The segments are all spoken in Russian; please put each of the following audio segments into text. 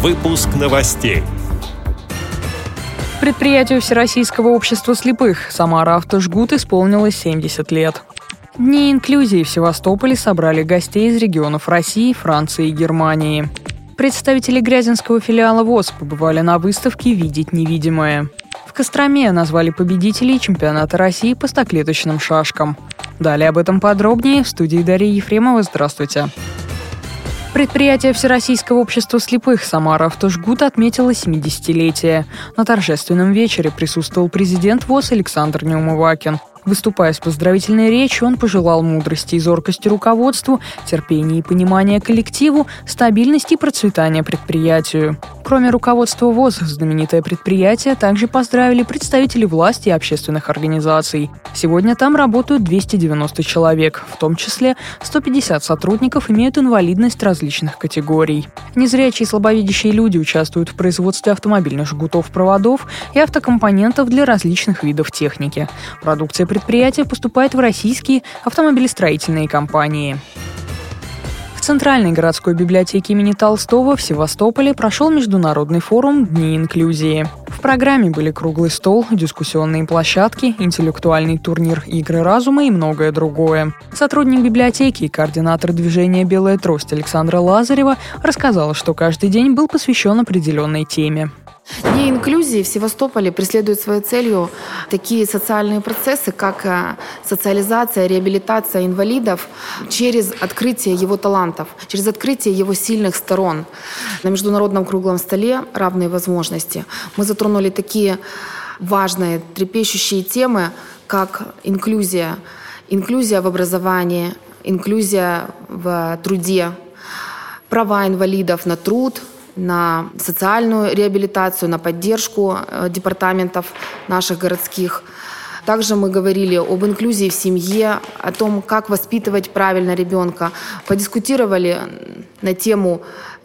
Выпуск новостей. Предприятию Всероссийского общества слепых «Самара Автожгут» исполнилось 70 лет. Дни инклюзии в Севастополе собрали гостей из регионов России, Франции и Германии. Представители Грязинского филиала ВОЗ побывали на выставке «Видеть невидимое». В Костроме назвали победителей чемпионата России по стоклеточным шашкам. Далее об этом подробнее в студии Дарьи Ефремова. Здравствуйте. Предприятие Всероссийского общества слепых «Самара Автожгут» отметило 70-летие. На торжественном вечере присутствовал президент ВОЗ Александр Неумывакин. Выступая с поздравительной речью, он пожелал мудрости и зоркости руководству, терпения и понимания коллективу, стабильности и процветания предприятию. Кроме руководства ВОЗ, знаменитое предприятие также поздравили представители власти и общественных организаций. Сегодня там работают 290 человек, в том числе 150 сотрудников имеют инвалидность различных категорий. Незрячие и слабовидящие люди участвуют в производстве автомобильных жгутов проводов и автокомпонентов для различных видов техники. Продукция предприятия поступает в российские автомобилестроительные компании. Центральной городской библиотеке имени Толстого в Севастополе прошел международный форум «Дни инклюзии». В программе были круглый стол, дискуссионные площадки, интеллектуальный турнир «Игры разума» и многое другое. Сотрудник библиотеки и координатор движения «Белая трость» Александра Лазарева рассказала, что каждый день был посвящен определенной теме. Дни инклюзии в Севастополе преследуют своей целью такие социальные процессы, как э, социализация, реабилитация инвалидов через открытие его талантов, через открытие его сильных сторон. На международном круглом столе «Равные возможности» мы затронули такие важные, трепещущие темы, как инклюзия, инклюзия в образовании, инклюзия в труде, права инвалидов на труд – на социальную реабилитацию, на поддержку э, департаментов наших городских. Также мы говорили об инклюзии в семье, о том, как воспитывать правильно ребенка. Подискутировали на тему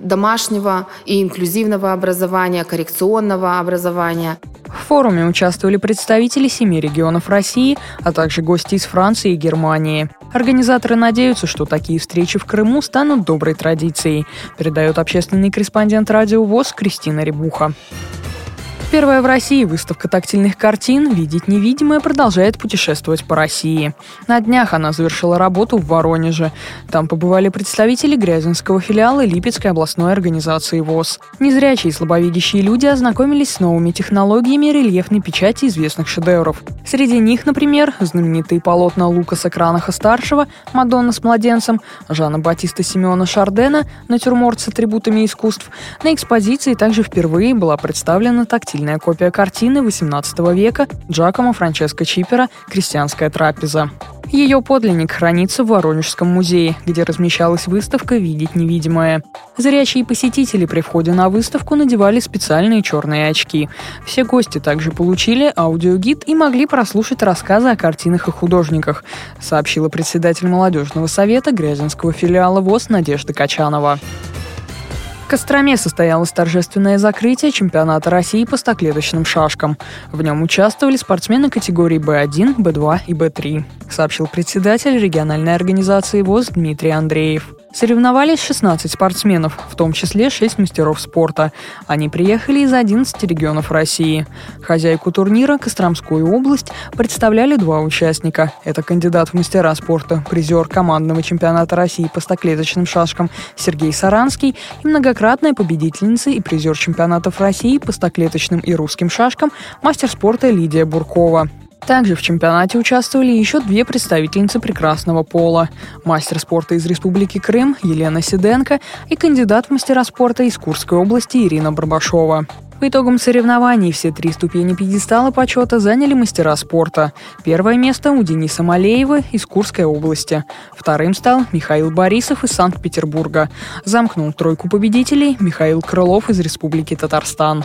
домашнего и инклюзивного образования, коррекционного образования. В форуме участвовали представители семи регионов России, а также гости из Франции и Германии. Организаторы надеются, что такие встречи в Крыму станут доброй традицией, передает общественный корреспондент радио ВОЗ Кристина Рябуха. Первая в России выставка тактильных картин «Видеть невидимое» продолжает путешествовать по России. На днях она завершила работу в Воронеже. Там побывали представители Грязинского филиала Липецкой областной организации ВОЗ. Незрячие и слабовидящие люди ознакомились с новыми технологиями рельефной печати известных шедевров. Среди них, например, знаменитые полотна Лукаса Кранаха-старшего «Мадонна с младенцем», Жана Батиста Симеона Шардена «Натюрморт с атрибутами искусств». На экспозиции также впервые была представлена тактильная тактильная копия картины XVIII века Джакомо Франческо Чипера «Крестьянская трапеза». Ее подлинник хранится в Воронежском музее, где размещалась выставка «Видеть невидимое». Зрячие посетители при входе на выставку надевали специальные черные очки. Все гости также получили аудиогид и могли прослушать рассказы о картинах и художниках, сообщила председатель молодежного совета Грязинского филиала ВОЗ Надежда Качанова. В Костроме состоялось торжественное закрытие чемпионата России по стоклеточным шашкам. В нем участвовали спортсмены категории Б1, Б2 и Б3, сообщил председатель региональной организации ВОЗ Дмитрий Андреев. Соревновались 16 спортсменов, в том числе 6 мастеров спорта. Они приехали из 11 регионов России. Хозяйку турнира Костромскую область представляли два участника. Это кандидат в мастера спорта, призер командного чемпионата России по стоклеточным шашкам Сергей Саранский и многократная победительница и призер чемпионатов России по стоклеточным и русским шашкам мастер спорта Лидия Буркова. Также в чемпионате участвовали еще две представительницы прекрасного пола. Мастер спорта из Республики Крым Елена Сиденко и кандидат в мастера спорта из Курской области Ирина Барбашова. По итогам соревнований все три ступени пьедестала почета заняли мастера спорта. Первое место у Дениса Малеева из Курской области. Вторым стал Михаил Борисов из Санкт-Петербурга. Замкнул тройку победителей Михаил Крылов из Республики Татарстан.